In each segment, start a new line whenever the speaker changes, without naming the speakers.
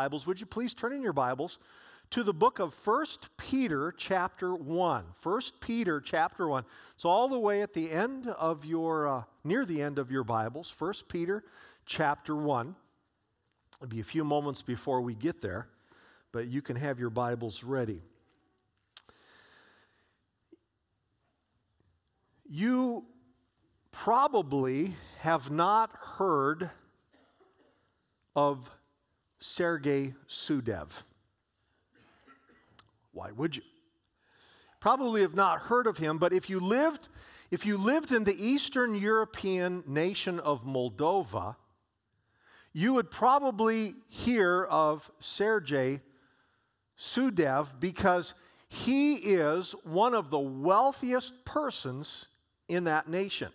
Bibles, would you please turn in your Bibles to the book of 1 Peter chapter 1. 1 Peter chapter 1. It's all the way at the end of your, uh, near the end of your Bibles. 1 Peter chapter 1. It'll be a few moments before we get there, but you can have your Bibles ready. You probably have not heard of Sergei Sudev. Why would you? Probably have not heard of him, but if you lived, if you lived in the Eastern European nation of Moldova, you would probably hear of Sergei Sudev because he is one of the wealthiest persons in that nation.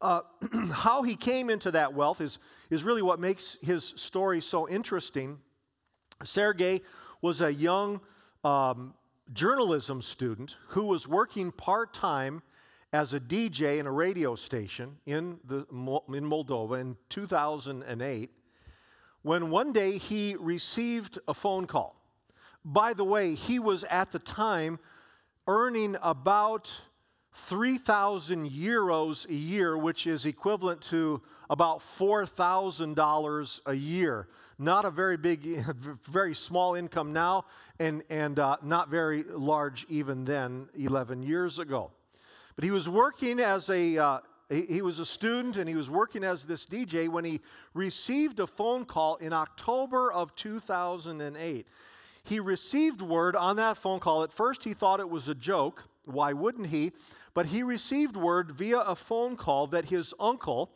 Uh, how he came into that wealth is, is really what makes his story so interesting. Sergei was a young um, journalism student who was working part time as a DJ in a radio station in, the, in Moldova in 2008 when one day he received a phone call. By the way, he was at the time earning about 3,000 euros a year, which is equivalent to about $4,000 a year. Not a very big, very small income now, and, and uh, not very large even then, 11 years ago. But he was working as a, uh, he, he was a student and he was working as this DJ when he received a phone call in October of 2008. He received word on that phone call. At first, he thought it was a joke. Why wouldn't he? But he received word via a phone call that his uncle,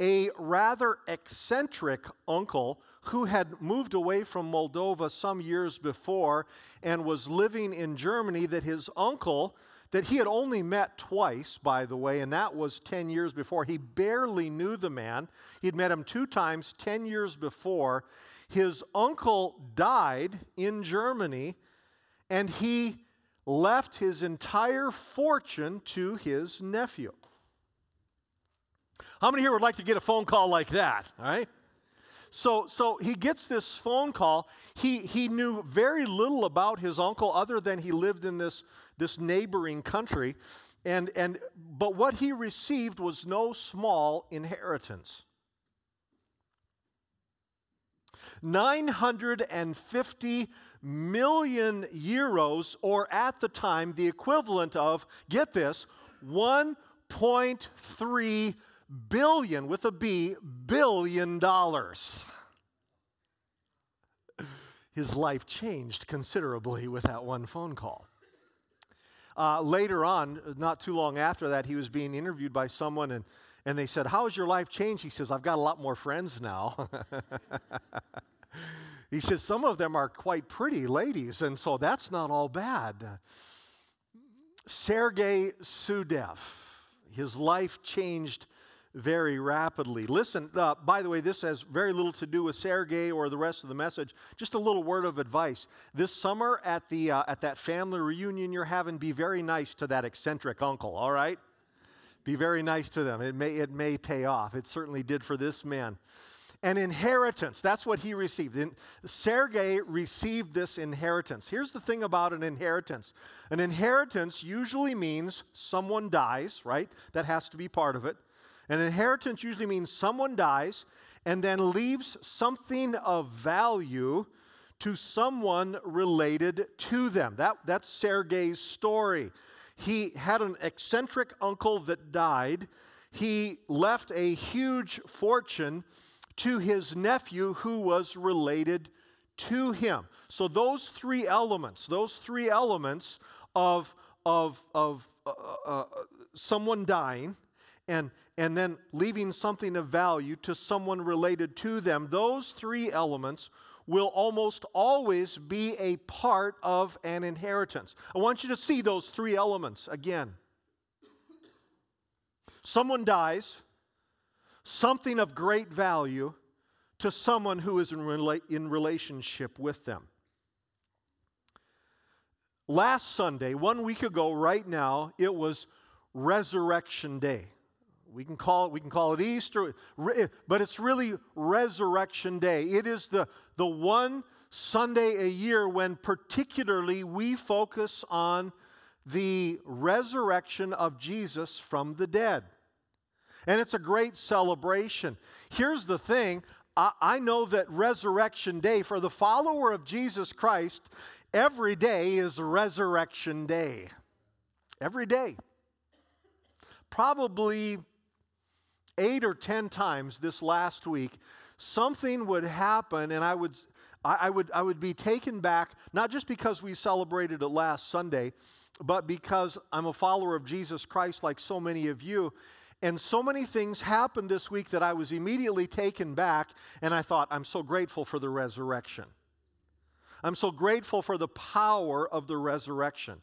a rather eccentric uncle who had moved away from Moldova some years before and was living in Germany, that his uncle, that he had only met twice, by the way, and that was 10 years before. He barely knew the man. He'd met him two times 10 years before. His uncle died in Germany, and he left his entire fortune to his nephew. How many here would like to get a phone call like that? All right. So, so he gets this phone call. He, he knew very little about his uncle other than he lived in this, this neighboring country. And, and, but what he received was no small inheritance. 950 million euros, or at the time, the equivalent of, get this, 1.3 billion, with a B, billion dollars. His life changed considerably with that one phone call. Uh, later on, not too long after that, he was being interviewed by someone, and, and they said, How has your life changed? He says, I've got a lot more friends now. He says some of them are quite pretty ladies, and so that's not all bad. Sergei Sudev, his life changed very rapidly. Listen, uh, by the way, this has very little to do with Sergei or the rest of the message. Just a little word of advice. This summer at, the, uh, at that family reunion you're having, be very nice to that eccentric uncle, all right? Be very nice to them. It may, it may pay off. It certainly did for this man an inheritance. That's what he received. And Sergei received this inheritance. Here's the thing about an inheritance an inheritance usually means someone dies, right? That has to be part of it. An inheritance usually means someone dies and then leaves something of value to someone related to them. That, that's Sergei's story. He had an eccentric uncle that died. He left a huge fortune to his nephew who was related to him. So, those three elements, those three elements of, of, of uh, uh, someone dying and, and then leaving something of value to someone related to them, those three elements will almost always be a part of an inheritance. I want you to see those three elements again. Someone dies, something of great value to someone who is in, rela- in relationship with them. Last Sunday, one week ago, right now, it was Resurrection Day. We can call it, we can call it Easter, eh, but it's really Resurrection Day. It is the, the one Sunday a year when particularly we focus on the resurrection of Jesus from the dead. And it's a great celebration. Here's the thing I, I know that Resurrection Day, for the follower of Jesus Christ, every day is Resurrection Day. Every day. Probably eight or ten times this last week, something would happen, and I would, I, I, would, I would be taken back, not just because we celebrated it last Sunday, but because I'm a follower of Jesus Christ, like so many of you. And so many things happened this week that I was immediately taken back, and I thought, I'm so grateful for the resurrection. I'm so grateful for the power of the resurrection.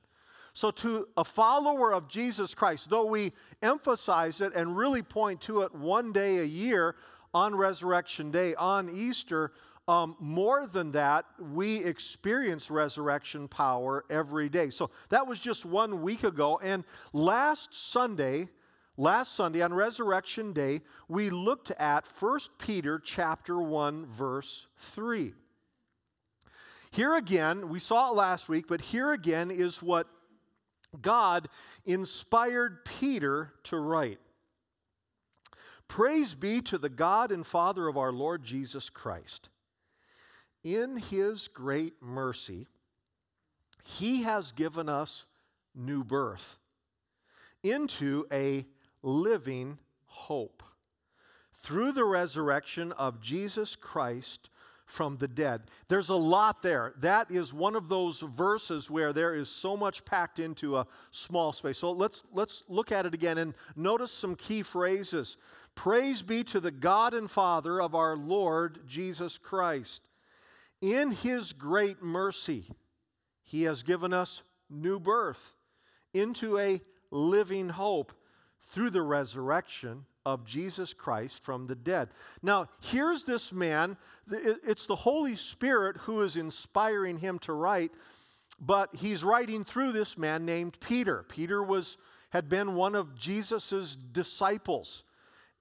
So, to a follower of Jesus Christ, though we emphasize it and really point to it one day a year on Resurrection Day, on Easter, um, more than that, we experience resurrection power every day. So, that was just one week ago. And last Sunday, Last Sunday on Resurrection Day, we looked at 1 Peter chapter 1 verse 3. Here again, we saw it last week, but here again is what God inspired Peter to write. Praise be to the God and Father of our Lord Jesus Christ. In his great mercy, he has given us new birth into a living hope through the resurrection of Jesus Christ from the dead. There's a lot there. That is one of those verses where there is so much packed into a small space. So let's let's look at it again and notice some key phrases. Praise be to the God and Father of our Lord Jesus Christ. In his great mercy, he has given us new birth into a living hope through the resurrection of Jesus Christ from the dead. Now, here's this man. It's the Holy Spirit who is inspiring him to write, but he's writing through this man named Peter. Peter was, had been one of Jesus' disciples.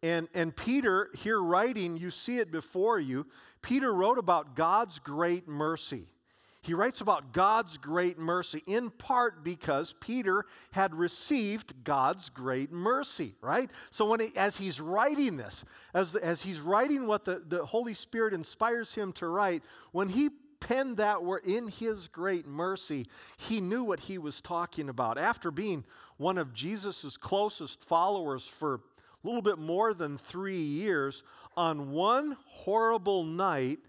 And, and Peter, here writing, you see it before you, Peter wrote about God's great mercy he writes about God's great mercy, in part because Peter had received God's great mercy, right? So, when he, as he's writing this, as, as he's writing what the, the Holy Spirit inspires him to write, when he penned that word in his great mercy, he knew what he was talking about. After being one of Jesus' closest followers for a little bit more than three years, on one horrible night,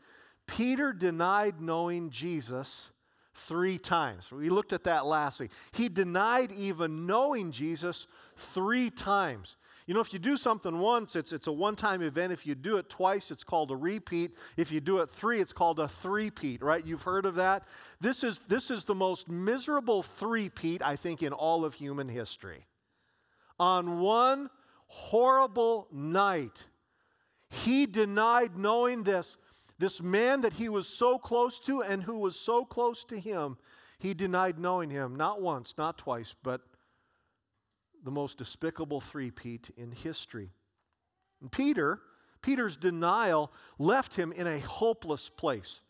Peter denied knowing Jesus three times. We looked at that last week. He denied even knowing Jesus three times. You know, if you do something once, it's, it's a one time event. If you do it twice, it's called a repeat. If you do it three, it's called a three-peat, right? You've heard of that? This is, this is the most miserable three-peat, I think, in all of human history. On one horrible night, he denied knowing this this man that he was so close to and who was so close to him, he denied knowing him not once, not twice, but the most despicable three-peat in history. And Peter, Peter's denial left him in a hopeless place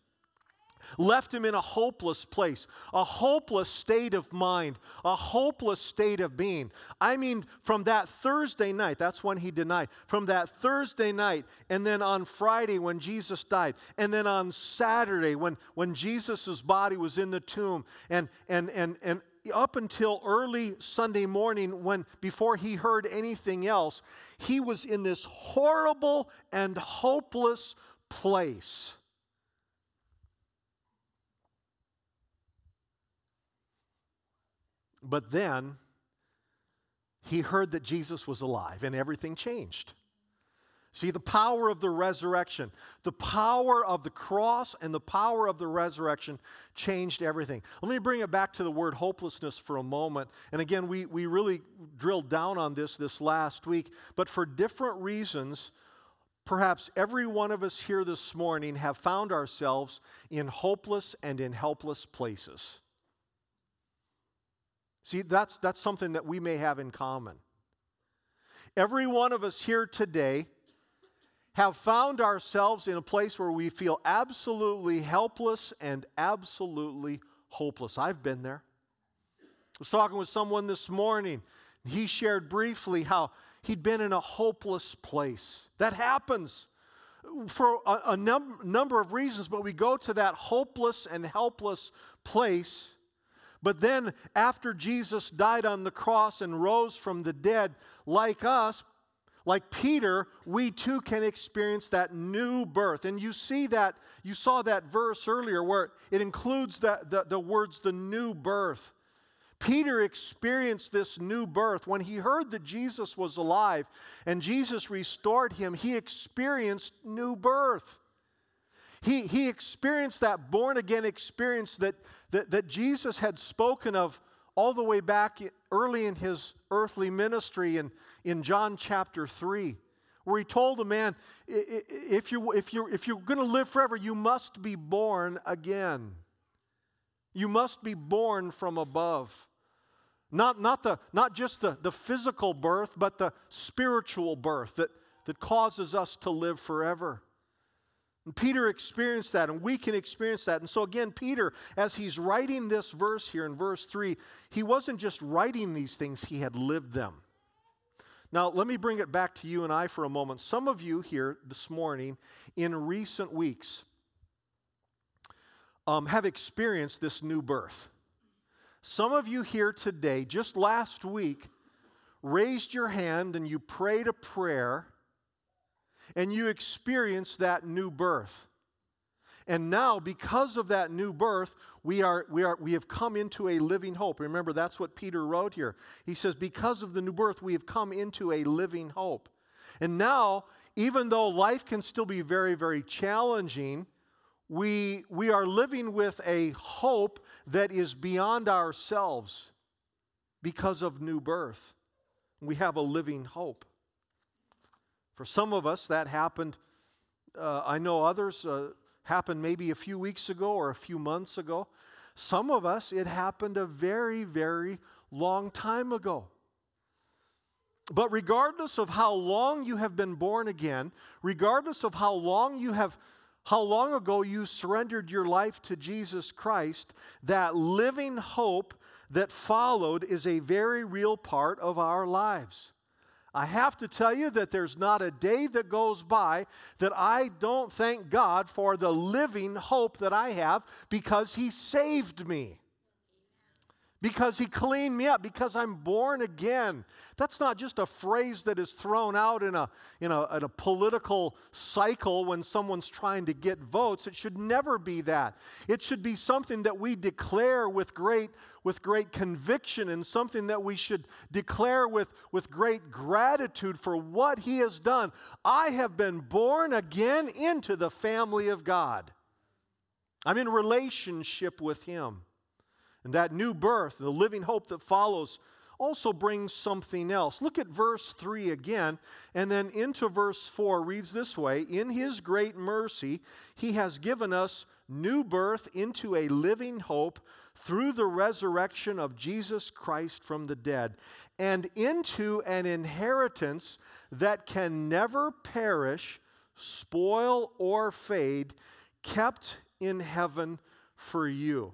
left him in a hopeless place, a hopeless state of mind, a hopeless state of being. I mean, from that Thursday night, that's when he denied, from that Thursday night, and then on Friday when Jesus died, and then on Saturday when, when Jesus' body was in the tomb, and, and, and, and up until early Sunday morning, when before he heard anything else, he was in this horrible and hopeless place. But then he heard that Jesus was alive and everything changed. See, the power of the resurrection, the power of the cross and the power of the resurrection changed everything. Let me bring it back to the word hopelessness for a moment. And again, we, we really drilled down on this this last week, but for different reasons, perhaps every one of us here this morning have found ourselves in hopeless and in helpless places. See, that's, that's something that we may have in common. Every one of us here today have found ourselves in a place where we feel absolutely helpless and absolutely hopeless. I've been there. I was talking with someone this morning. He shared briefly how he'd been in a hopeless place. That happens for a, a num- number of reasons, but we go to that hopeless and helpless place. But then, after Jesus died on the cross and rose from the dead, like us, like Peter, we too can experience that new birth. And you see that, you saw that verse earlier where it includes that, the, the words, the new birth. Peter experienced this new birth. When he heard that Jesus was alive and Jesus restored him, he experienced new birth. He, he experienced that born again experience that, that, that Jesus had spoken of all the way back early in his earthly ministry in, in John chapter 3, where he told a man, if, you, if, you're, if you're going to live forever, you must be born again. You must be born from above. Not, not, the, not just the, the physical birth, but the spiritual birth that, that causes us to live forever. And Peter experienced that, and we can experience that. And so, again, Peter, as he's writing this verse here in verse 3, he wasn't just writing these things, he had lived them. Now, let me bring it back to you and I for a moment. Some of you here this morning, in recent weeks, um, have experienced this new birth. Some of you here today, just last week, raised your hand and you prayed a prayer and you experience that new birth. And now, because of that new birth, we, are, we, are, we have come into a living hope. Remember, that's what Peter wrote here. He says, Because of the new birth, we have come into a living hope. And now, even though life can still be very, very challenging, we, we are living with a hope that is beyond ourselves because of new birth. We have a living hope. For some of us, that happened. Uh, I know others uh, happened maybe a few weeks ago or a few months ago. Some of us, it happened a very, very long time ago. But regardless of how long you have been born again, regardless of how long you have how long ago you surrendered your life to Jesus Christ, that living hope that followed is a very real part of our lives. I have to tell you that there's not a day that goes by that I don't thank God for the living hope that I have because He saved me because he cleaned me up, because I'm born again. That's not just a phrase that is thrown out in a, in a, in a political cycle when someone's trying to get votes. It should never be that. It should be something that we declare with great, with great conviction and something that we should declare with, with great gratitude for what he has done. I have been born again into the family of God. I'm in relationship with him. And that new birth, the living hope that follows, also brings something else. Look at verse 3 again, and then into verse 4 reads this way In his great mercy, he has given us new birth into a living hope through the resurrection of Jesus Christ from the dead, and into an inheritance that can never perish, spoil, or fade, kept in heaven for you.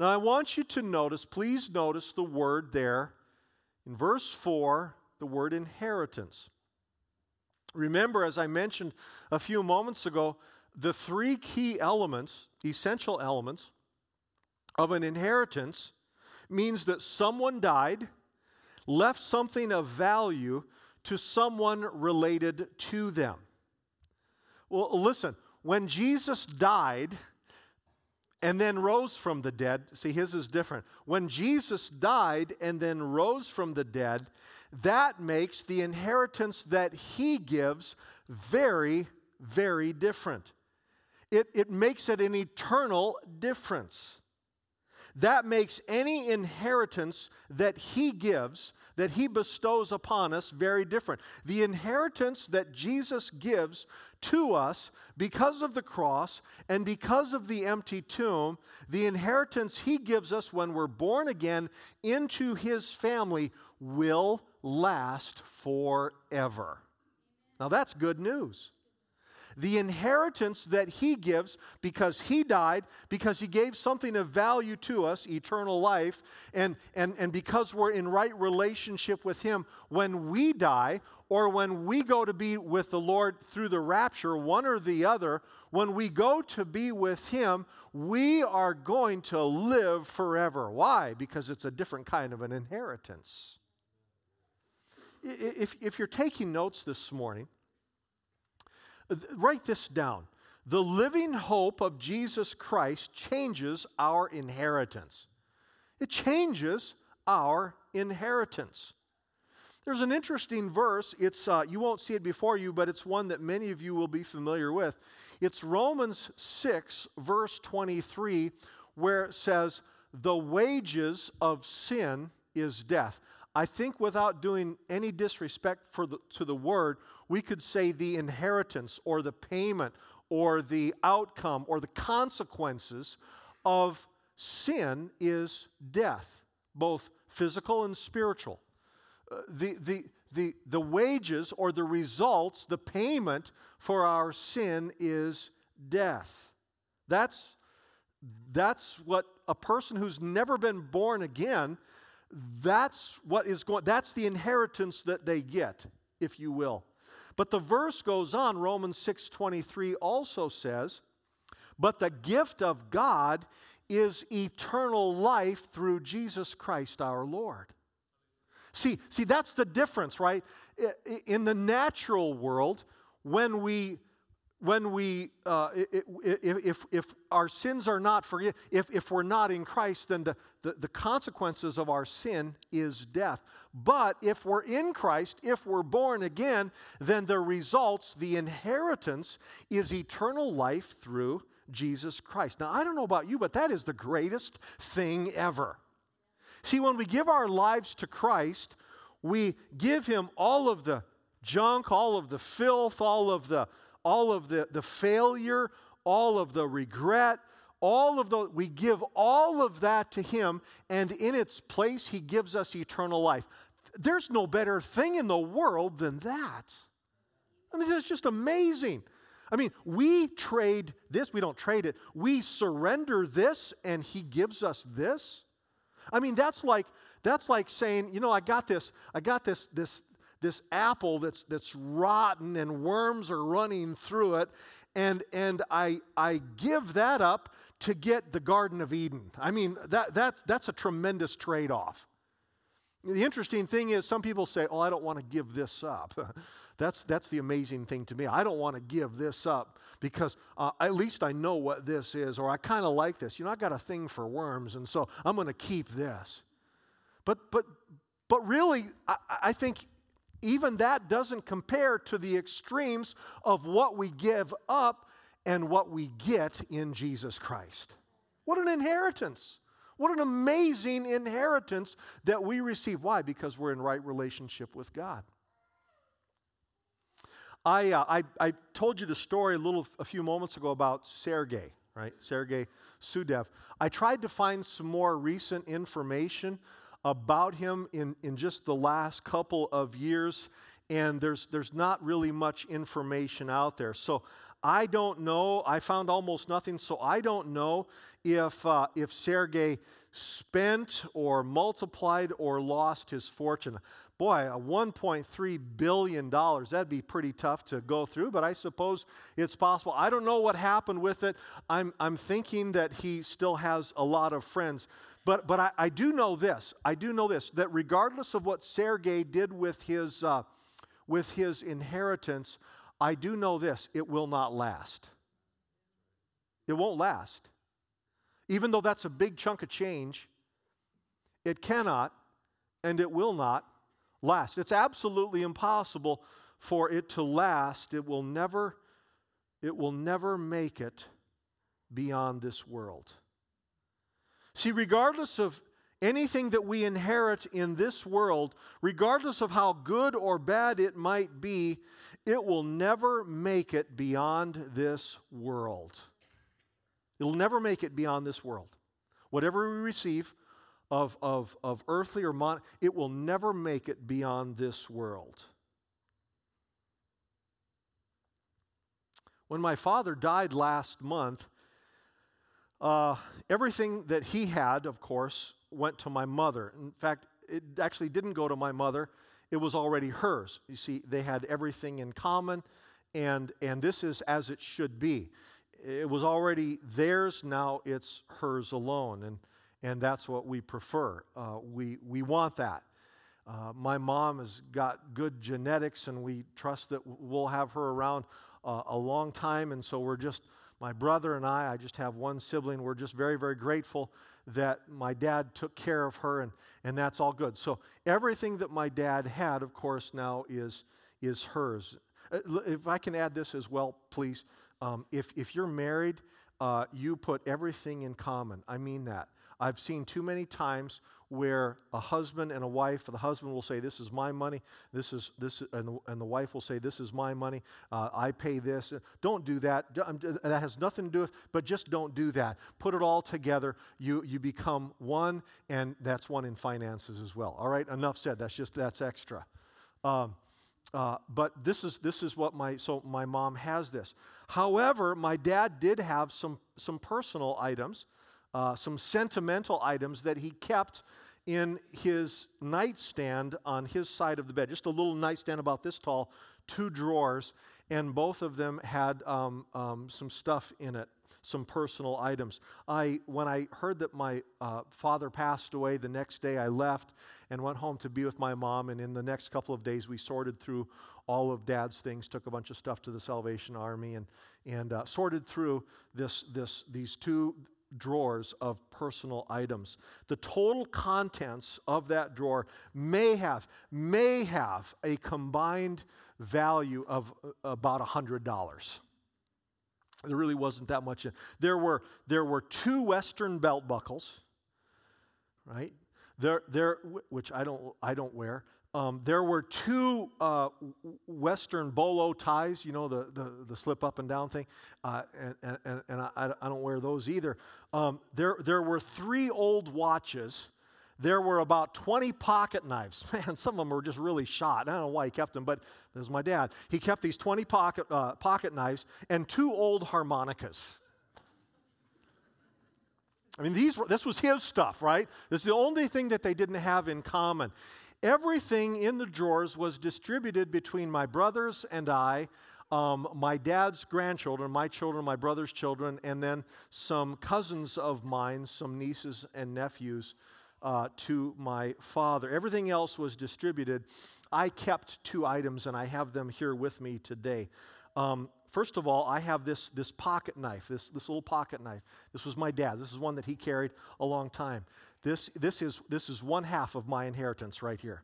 Now, I want you to notice, please notice the word there in verse 4, the word inheritance. Remember, as I mentioned a few moments ago, the three key elements, essential elements of an inheritance means that someone died, left something of value to someone related to them. Well, listen, when Jesus died, and then rose from the dead. See, his is different. When Jesus died and then rose from the dead, that makes the inheritance that he gives very, very different. It, it makes it an eternal difference. That makes any inheritance that he gives, that he bestows upon us, very different. The inheritance that Jesus gives to us because of the cross and because of the empty tomb, the inheritance he gives us when we're born again into his family will last forever. Now, that's good news. The inheritance that He gives because He died, because He gave something of value to us, eternal life, and, and, and because we're in right relationship with Him, when we die or when we go to be with the Lord through the rapture, one or the other, when we go to be with Him, we are going to live forever. Why? Because it's a different kind of an inheritance. If, if you're taking notes this morning, write this down. The living hope of Jesus Christ changes our inheritance. It changes our inheritance. There's an interesting verse. It's uh, you won't see it before you, but it's one that many of you will be familiar with. It's Romans 6 verse 23 where it says the wages of sin is death. I think without doing any disrespect for the, to the word, we could say the inheritance or the payment or the outcome or the consequences of sin is death, both physical and spiritual. Uh, the, the, the, the wages or the results, the payment for our sin is death. That's, that's what a person who's never been born again that's what is going that's the inheritance that they get if you will. But the verse goes on romans 6.23 also says but the gift of god is eternal life through jesus christ our lord. See see that's the difference right? In the natural world when we when we, uh, if, if our sins are not forgiven, if, if we're not in Christ, then the, the, the consequences of our sin is death. But if we're in Christ, if we're born again, then the results, the inheritance, is eternal life through Jesus Christ. Now, I don't know about you, but that is the greatest thing ever. See, when we give our lives to Christ, we give Him all of the junk, all of the filth, all of the all of the, the failure, all of the regret, all of the, we give all of that to Him, and in its place, He gives us eternal life. There's no better thing in the world than that. I mean, it's just amazing. I mean, we trade this, we don't trade it. We surrender this, and He gives us this. I mean, that's like that's like saying, you know, I got this, I got this, this, this apple that's, that's rotten and worms are running through it, and, and I, I give that up to get the Garden of Eden. I mean, that, that, that's a tremendous trade off. The interesting thing is, some people say, Oh, I don't want to give this up. that's, that's the amazing thing to me. I don't want to give this up because uh, at least I know what this is, or I kind of like this. You know, I got a thing for worms, and so I'm going to keep this. But, but, but really, I, I think even that doesn't compare to the extremes of what we give up and what we get in Jesus Christ. What an inheritance! What an amazing inheritance that we receive. Why? Because we're in right relationship with God. I, uh, I, I, told you the story a little a few moments ago about Sergei, right? Sergei Sudev. I tried to find some more recent information about him in, in just the last couple of years, and there's, there's not really much information out there. So I don't know. I found almost nothing, so I don't know if, uh, if Sergei spent or multiplied or lost his fortune. Boy, a $1.3 billion, that'd be pretty tough to go through, but I suppose it's possible. I don't know what happened with it. I'm, I'm thinking that he still has a lot of friends. But, but I, I, do know this. I do know this that regardless of what Sergei did with his, uh, with his inheritance, I do know this it will not last. It won't last. Even though that's a big chunk of change, it cannot and it will not last. It's absolutely impossible for it to last. It will never, it will never make it beyond this world. See, regardless of anything that we inherit in this world, regardless of how good or bad it might be, it will never make it beyond this world. It'll never make it beyond this world. Whatever we receive of, of, of earthly or mon, it will never make it beyond this world. When my father died last month, uh, everything that he had, of course, went to my mother. In fact, it actually didn't go to my mother, it was already hers. You see, they had everything in common, and, and this is as it should be. It was already theirs, now it's hers alone. And, and that's what we prefer. Uh, we, we want that. Uh, my mom has got good genetics, and we trust that we'll have her around uh, a long time. And so we're just, my brother and I, I just have one sibling, we're just very, very grateful that my dad took care of her, and, and that's all good. So everything that my dad had, of course, now is, is hers. Uh, if I can add this as well, please. Um, if, if you're married, uh, you put everything in common. I mean that. I've seen too many times where a husband and a wife, the husband will say, "This is my money," this is this, and the, and the wife will say, "This is my money. Uh, I pay this." Don't do that. Um, that has nothing to do with. But just don't do that. Put it all together. You you become one, and that's one in finances as well. All right. Enough said. That's just that's extra. Um, uh, but this is this is what my so my mom has this. However, my dad did have some some personal items uh, some sentimental items that he kept in his nightstand on his side of the bed. Just a little nightstand about this tall, two drawers, and both of them had um, um, some stuff in it, some personal items. I, when I heard that my uh, father passed away, the next day I left and went home to be with my mom. And in the next couple of days, we sorted through all of Dad's things, took a bunch of stuff to the Salvation Army, and and uh, sorted through this this these two drawers of personal items. The total contents of that drawer may have, may have a combined value of uh, about $100. There really wasn't that much. There were, there were two Western belt buckles, right? There, there, which I don't, I don't wear. Um, there were two uh, Western bolo ties, you know, the, the, the, slip up and down thing, uh, and, and, and I, I, don't wear those either. Um, there, there were three old watches. There were about 20 pocket knives. Man, some of them were just really shot. I don't know why he kept them, but this was my dad. He kept these 20 pocket, uh, pocket knives and two old harmonicas. I mean, these were, this was his stuff, right? This is the only thing that they didn't have in common. Everything in the drawers was distributed between my brothers and I, um, my dad's grandchildren, my children, my brother's children, and then some cousins of mine, some nieces and nephews uh, to my father. Everything else was distributed. I kept two items, and I have them here with me today. Um, first of all, I have this, this pocket knife, this, this little pocket knife. This was my dad. This is one that he carried a long time. This, this, is, this is one half of my inheritance right here.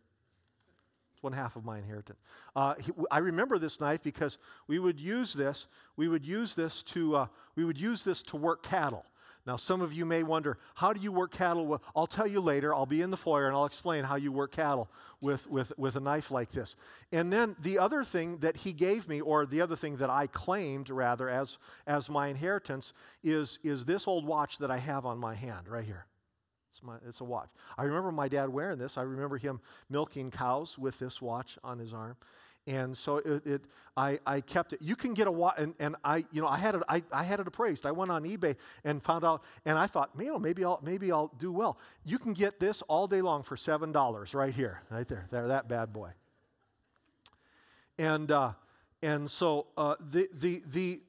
It's one half of my inheritance. Uh, he, I remember this knife because we would use this. We would use this to. Uh, we would use this to work cattle. Now, some of you may wonder, how do you work cattle? Well, I'll tell you later. I'll be in the foyer and I'll explain how you work cattle with, with, with a knife like this. And then the other thing that he gave me, or the other thing that I claimed rather as, as my inheritance, is, is this old watch that I have on my hand right here. It's, my, it's a watch. I remember my dad wearing this. I remember him milking cows with this watch on his arm. And so it, it I, I kept it. You can get a watch, and, and I, you know, I had it. I, I had it appraised. I went on eBay and found out, and I thought, man, maybe I'll maybe I'll do well. You can get this all day long for seven dollars, right here, right there, there, that bad boy. And uh, and so uh, the the the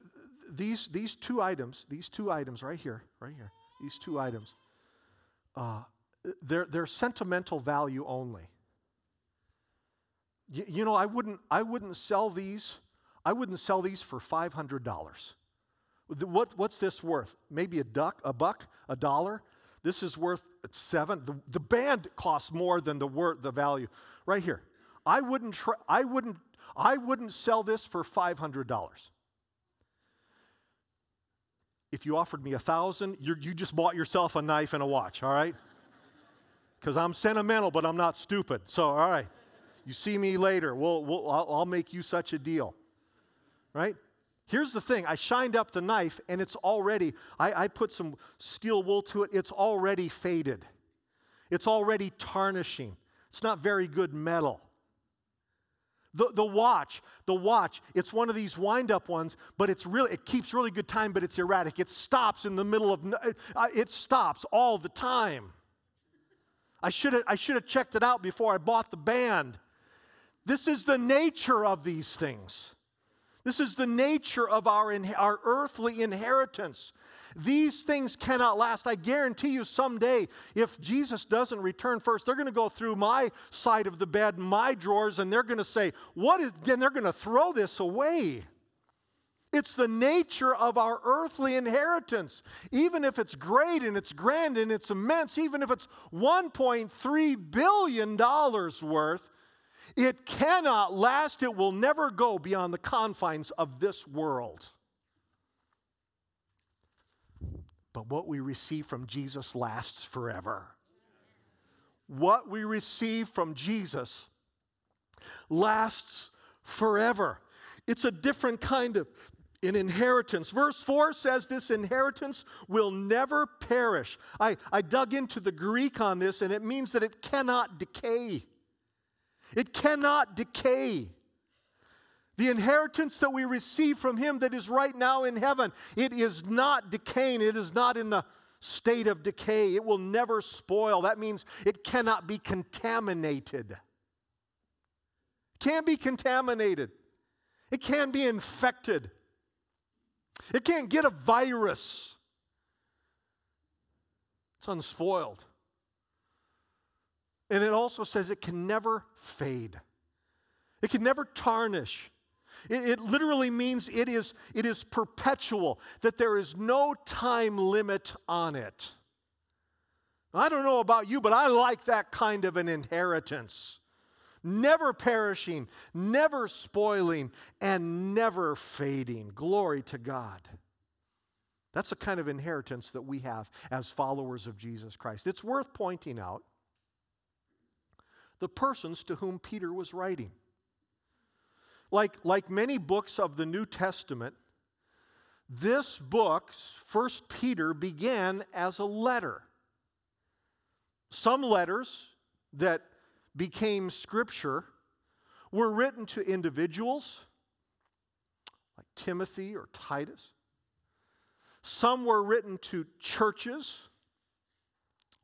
these these two items, these two items right here, right here, these two items uh, they're, they're sentimental value only. You, you know, I wouldn't, I wouldn't sell these. I wouldn't sell these for five hundred dollars. What, what's this worth? Maybe a duck, a buck, a dollar. This is worth seven. The, the band costs more than the word, the value. Right here. I wouldn't, I wouldn't, I wouldn't sell this for five hundred dollars if you offered me a thousand, you just bought yourself a knife and a watch, all right? Because I'm sentimental, but I'm not stupid. So, all right, you see me later. We'll, we'll, I'll, I'll make you such a deal, right? Here's the thing I shined up the knife and it's already, I, I put some steel wool to it, it's already faded. It's already tarnishing. It's not very good metal. The, the watch, the watch, it's one of these wind up ones, but it's really, it keeps really good time, but it's erratic. It stops in the middle of, uh, it stops all the time. I should have I should have checked it out before I bought the band. This is the nature of these things. This is the nature of our, our earthly inheritance. These things cannot last. I guarantee you, someday, if Jesus doesn't return first, they're going to go through my side of the bed, my drawers, and they're going to say, What is, and they're going to throw this away. It's the nature of our earthly inheritance. Even if it's great and it's grand and it's immense, even if it's $1.3 billion worth, it cannot last. It will never go beyond the confines of this world. But what we receive from Jesus lasts forever. What we receive from Jesus lasts forever. It's a different kind of an inheritance. Verse 4 says this inheritance will never perish. I, I dug into the Greek on this, and it means that it cannot decay. It cannot decay. The inheritance that we receive from Him that is right now in heaven, it is not decaying. It is not in the state of decay. It will never spoil. That means it cannot be contaminated. It can't be contaminated. It can't be infected. It can't get a virus. It's unspoiled. And it also says it can never fade, it can never tarnish. It, it, literally means it is, it is perpetual, that there is no time limit on it. I don't know about you, but I like that kind of an inheritance never perishing, never spoiling, and never fading. Glory to God. That's the kind of inheritance that we have as followers of Jesus Christ. It's worth pointing out the persons to whom Peter was writing. Like, like many books of the New Testament, this book, First Peter, began as a letter. Some letters that became scripture were written to individuals like Timothy or Titus. Some were written to churches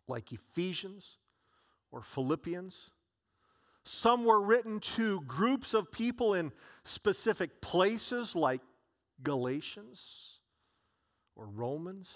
like Ephesians or Philippians. Some were written to groups of people in specific places like Galatians or Romans.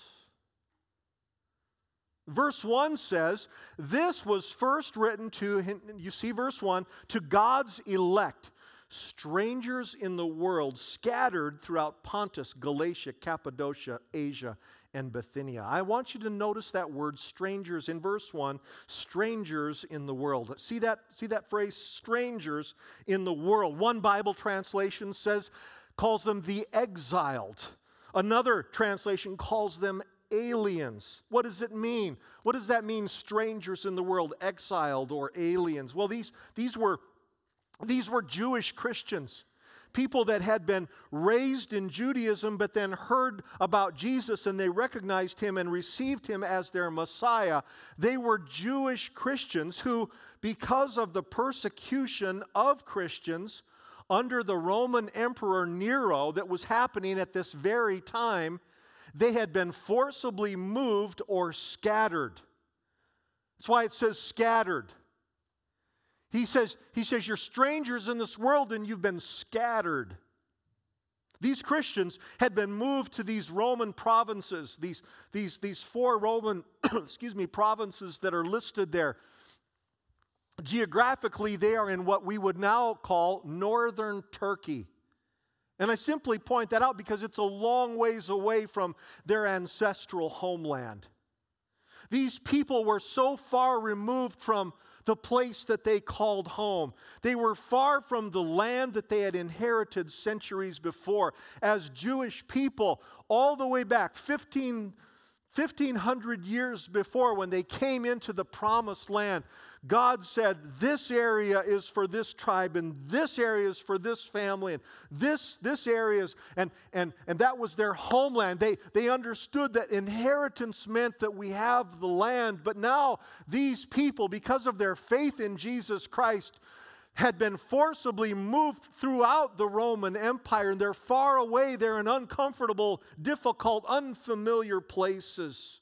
Verse 1 says, This was first written to, you see verse 1, to God's elect, strangers in the world, scattered throughout Pontus, Galatia, Cappadocia, Asia, and Bithynia. I want you to notice that word strangers in verse 1, strangers in the world. See that, see that phrase, strangers in the world? One Bible translation says, calls them the exiled. Another translation calls them aliens. What does it mean? What does that mean, strangers in the world, exiled or aliens? Well, these, these, were, these were Jewish Christians, people that had been raised in Judaism but then heard about Jesus and they recognized him and received him as their Messiah. They were Jewish Christians who, because of the persecution of Christians, under the Roman Emperor Nero that was happening at this very time, they had been forcibly moved or scattered. That's why it says scattered. He says, he says, You're strangers in this world and you've been scattered. These Christians had been moved to these Roman provinces, these, these, these four Roman, excuse me, provinces that are listed there. Geographically, they are in what we would now call northern Turkey. And I simply point that out because it's a long ways away from their ancestral homeland. These people were so far removed from the place that they called home. They were far from the land that they had inherited centuries before. As Jewish people, all the way back, 15 1500 years before, when they came into the promised land, God said, This area is for this tribe, and this area is for this family, and this, this area is, and, and, and that was their homeland. They, they understood that inheritance meant that we have the land, but now these people, because of their faith in Jesus Christ, had been forcibly moved throughout the Roman Empire, and they're far away. They're in uncomfortable, difficult, unfamiliar places.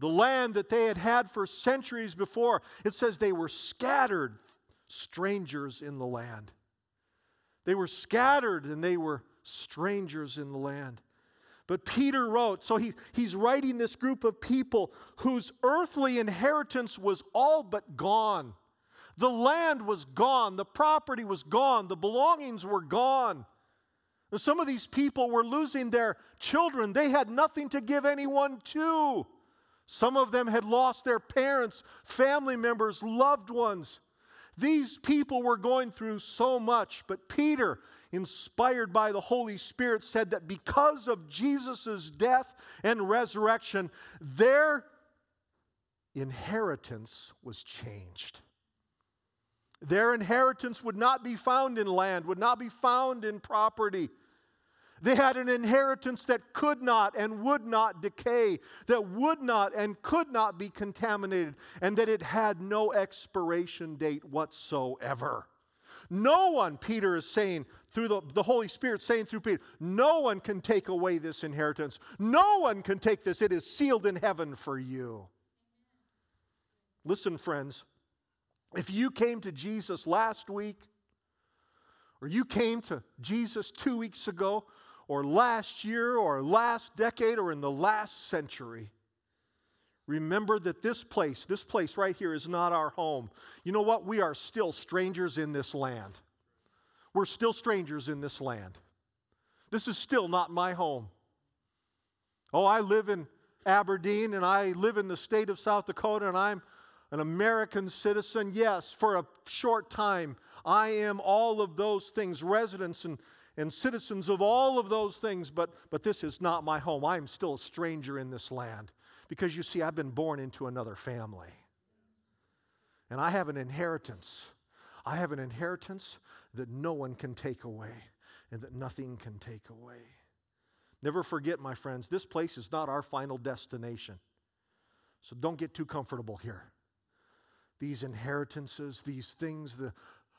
The land that they had had for centuries before, it says they were scattered strangers in the land. They were scattered and they were strangers in the land. But Peter wrote, so he, he's writing this group of people whose earthly inheritance was all but gone. The land was gone, the property was gone, the belongings were gone. And some of these people were losing their children. They had nothing to give anyone to. Some of them had lost their parents, family members, loved ones. These people were going through so much, but Peter, inspired by the Holy Spirit, said that because of Jesus' death and resurrection, their inheritance was changed. Their inheritance would not be found in land, would not be found in property. They had an inheritance that could not and would not decay, that would not and could not be contaminated, and that it had no expiration date whatsoever. No one, Peter is saying through the, the Holy Spirit, saying through Peter, no one can take away this inheritance. No one can take this. It is sealed in heaven for you. Listen, friends, if you came to Jesus last week, or you came to Jesus two weeks ago, or last year, or last decade, or in the last century, remember that this place, this place right here, is not our home. You know what? We are still strangers in this land. We're still strangers in this land. This is still not my home. Oh, I live in Aberdeen and I live in the state of South Dakota and I'm an American citizen, yes, for a short time. I am all of those things, residents and, and citizens of all of those things, but, but this is not my home. I am still a stranger in this land because you see, I've been born into another family. And I have an inheritance. I have an inheritance that no one can take away and that nothing can take away. Never forget, my friends, this place is not our final destination. So don't get too comfortable here these inheritances, these things, the,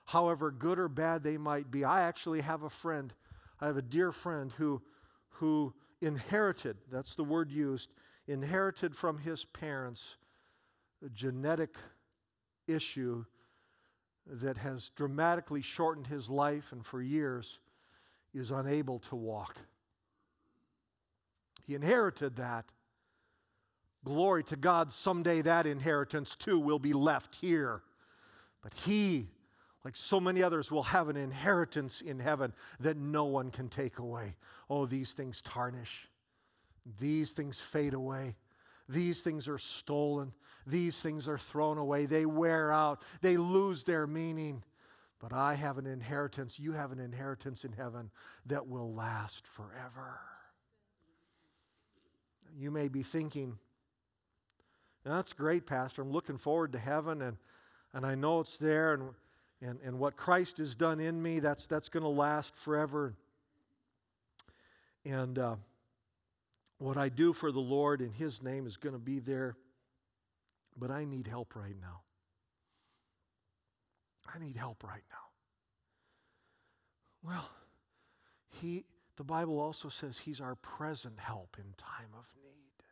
however good or bad they might be. I actually have a friend, I have a dear friend who, who inherited, that's the word used, inherited from his parents a genetic issue that has dramatically shortened his life and for years is unable to walk. He inherited that. Glory to God, someday that inheritance too will be left here. But he, like so many others, will have an inheritance in heaven that no one can take away. Oh, these things tarnish, these things fade away. These things are stolen. These things are thrown away. They wear out. They lose their meaning. But I have an inheritance. You have an inheritance in heaven that will last forever. You may be thinking, that's great, Pastor. I'm looking forward to heaven, and, and I know it's there, and, and, and what Christ has done in me, that's, that's going to last forever. And uh, what I do for the Lord in His name is going to be there, but I need help right now. I need help right now. Well, he, the Bible also says He's our present help in time of need.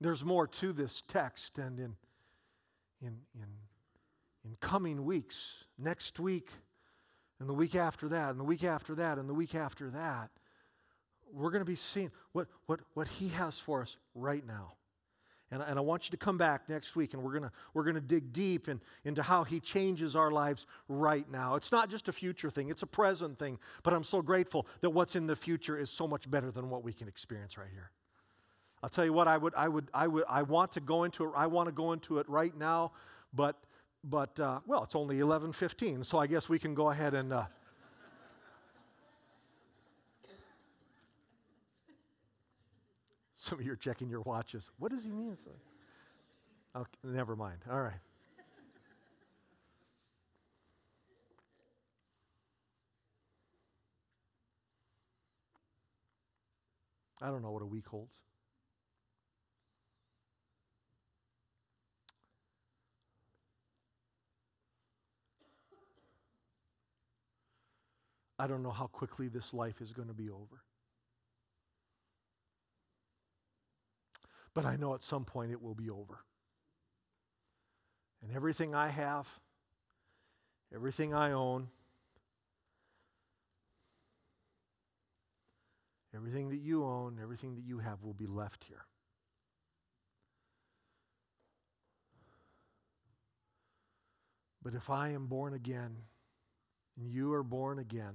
There's more to this text, and in, in, in, in coming weeks, next week, and the week after that, and the week after that, and the week after that, we're going to be seeing what, what, what He has for us right now. And, and I want you to come back next week and we're going to we're to dig deep in, into how He changes our lives right now. It's not just a future thing, it's a present thing. But I'm so grateful that what's in the future is so much better than what we can experience right here. I'll tell you what, I would, I would, I would, I want to go into it. I want to go into it right now, but, but uh, well, it's only eleven fifteen, so I guess we can go ahead and. Uh, Some of you are checking your watches. What does he mean? Okay, never mind. All right. I don't know what a week holds. I don't know how quickly this life is going to be over. But I know at some point it will be over. And everything I have, everything I own, everything that you own, everything that you have will be left here. But if I am born again, and you are born again,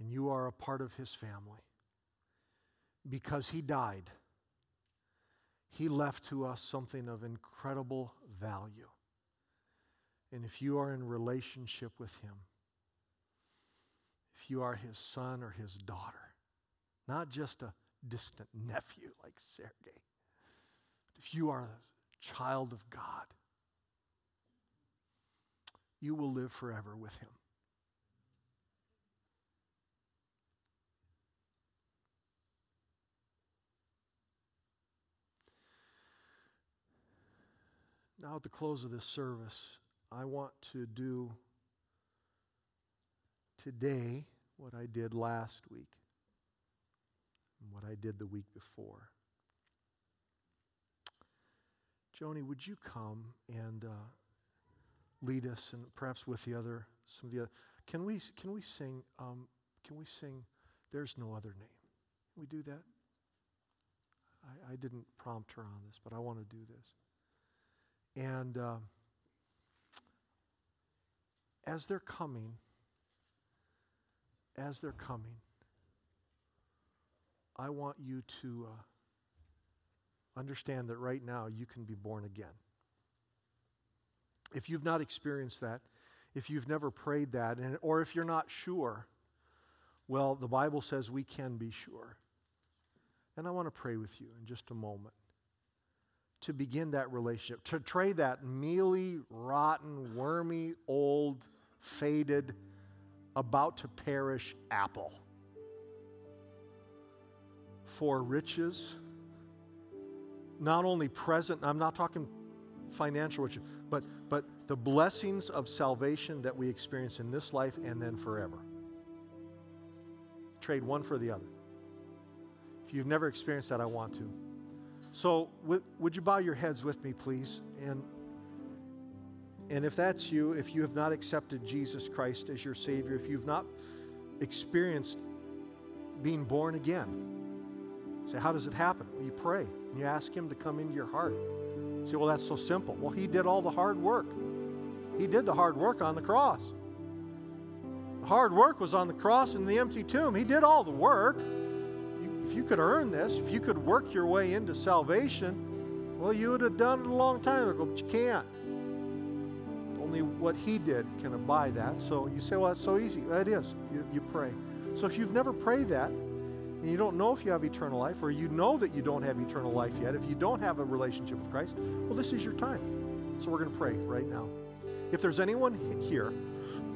and you are a part of his family, because he died, he left to us something of incredible value. And if you are in relationship with him, if you are his son or his daughter, not just a distant nephew like Sergei, if you are a child of God, you will live forever with him. Now, at the close of this service, I want to do today what I did last week and what I did the week before. Joni, would you come and uh, lead us, and perhaps with the other, some of the other, can we can we sing? Um, can we sing? There's no other name. Can we do that? I, I didn't prompt her on this, but I want to do this. And uh, as they're coming, as they're coming, I want you to uh, understand that right now you can be born again. If you've not experienced that, if you've never prayed that, and, or if you're not sure, well, the Bible says we can be sure. And I want to pray with you in just a moment to begin that relationship, to trade that mealy, rotten, wormy, old, faded, about to perish apple for riches, not only present, I'm not talking financial riches, but, but the blessings of salvation that we experience in this life and then forever. Trade one for the other. If you've never experienced that, I want to. So, w- would you bow your heads with me, please? And, and if that's you, if you have not accepted Jesus Christ as your Savior, if you've not experienced being born again, say, how does it happen? Well, you pray and you ask Him to come into your heart. You say, well, that's so simple. Well, He did all the hard work. He did the hard work on the cross. The hard work was on the cross and the empty tomb. He did all the work if you could earn this, if you could work your way into salvation, well, you would have done it a long time ago, but you can't. Only what He did can buy that. So you say, well, that's so easy. That is. You, you pray. So if you've never prayed that, and you don't know if you have eternal life, or you know that you don't have eternal life yet, if you don't have a relationship with Christ, well, this is your time. So we're going to pray right now. If there's anyone here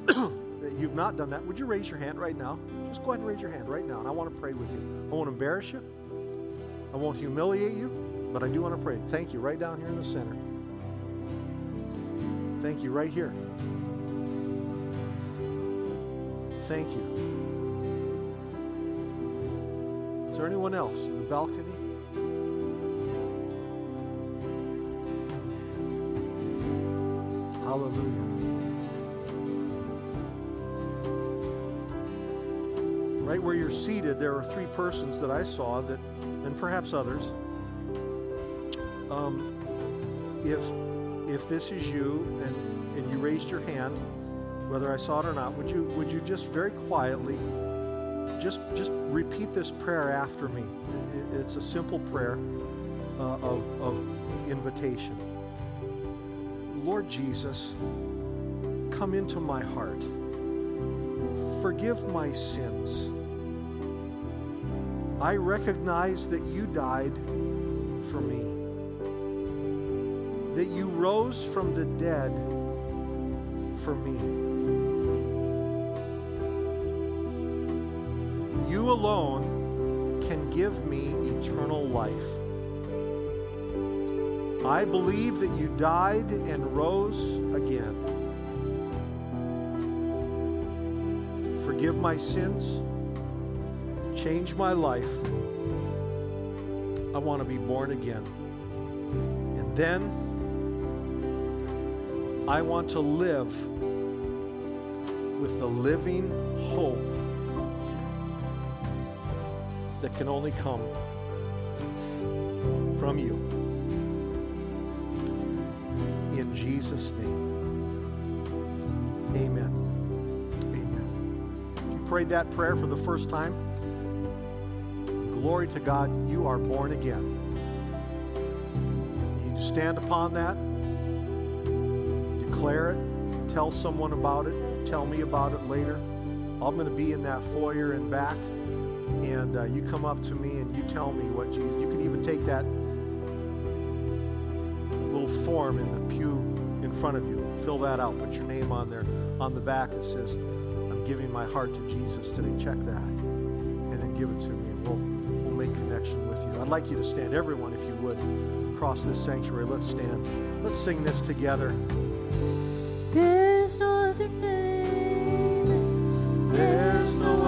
that you've not done that, would you raise your hand right now? Just go ahead and raise your hand right now, and I want to pray with you. I won't embarrass you, I won't humiliate you, but I do want to pray. Thank you, right down here in the center. Thank you, right here. Thank you. Is there anyone else in the balcony? Hallelujah. There are three persons that I saw that, and perhaps others. Um, if if this is you and, and you raised your hand, whether I saw it or not, would you would you just very quietly just just repeat this prayer after me? It, it's a simple prayer uh, of, of invitation. Lord Jesus, come into my heart. Forgive my sins I recognize that you died for me, that you rose from the dead for me. You alone can give me eternal life. I believe that you died and rose again. Forgive my sins. Change my life. I want to be born again. And then I want to live with the living hope that can only come from you. In Jesus' name. Amen. Amen. If you prayed that prayer for the first time, glory to God, you are born again. You need to stand upon that, declare it, tell someone about it, tell me about it later. I'm going to be in that foyer and back, and uh, you come up to me and you tell me what Jesus. You can even take that little form in the pew in front of you, fill that out, put your name on there. On the back it says, "I'm giving my heart to Jesus today." Check that, and then give it to I'd like you to stand, everyone, if you would, across this sanctuary. Let's stand. Let's sing this together.
There's no other name. There's no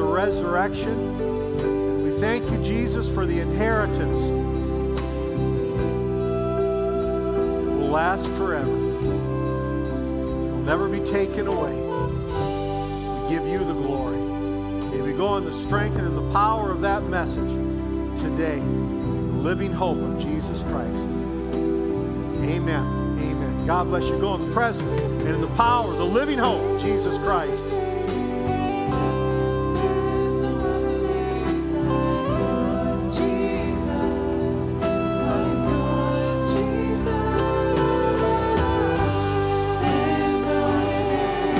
the resurrection. And we thank you, Jesus, for the inheritance that will last forever. It will never be taken away. We give you the glory. May we go in the strength and in the power of that message today. The living hope of Jesus Christ. Amen. Amen. God bless you. Go in the presence and in the power of the living hope, Jesus Christ.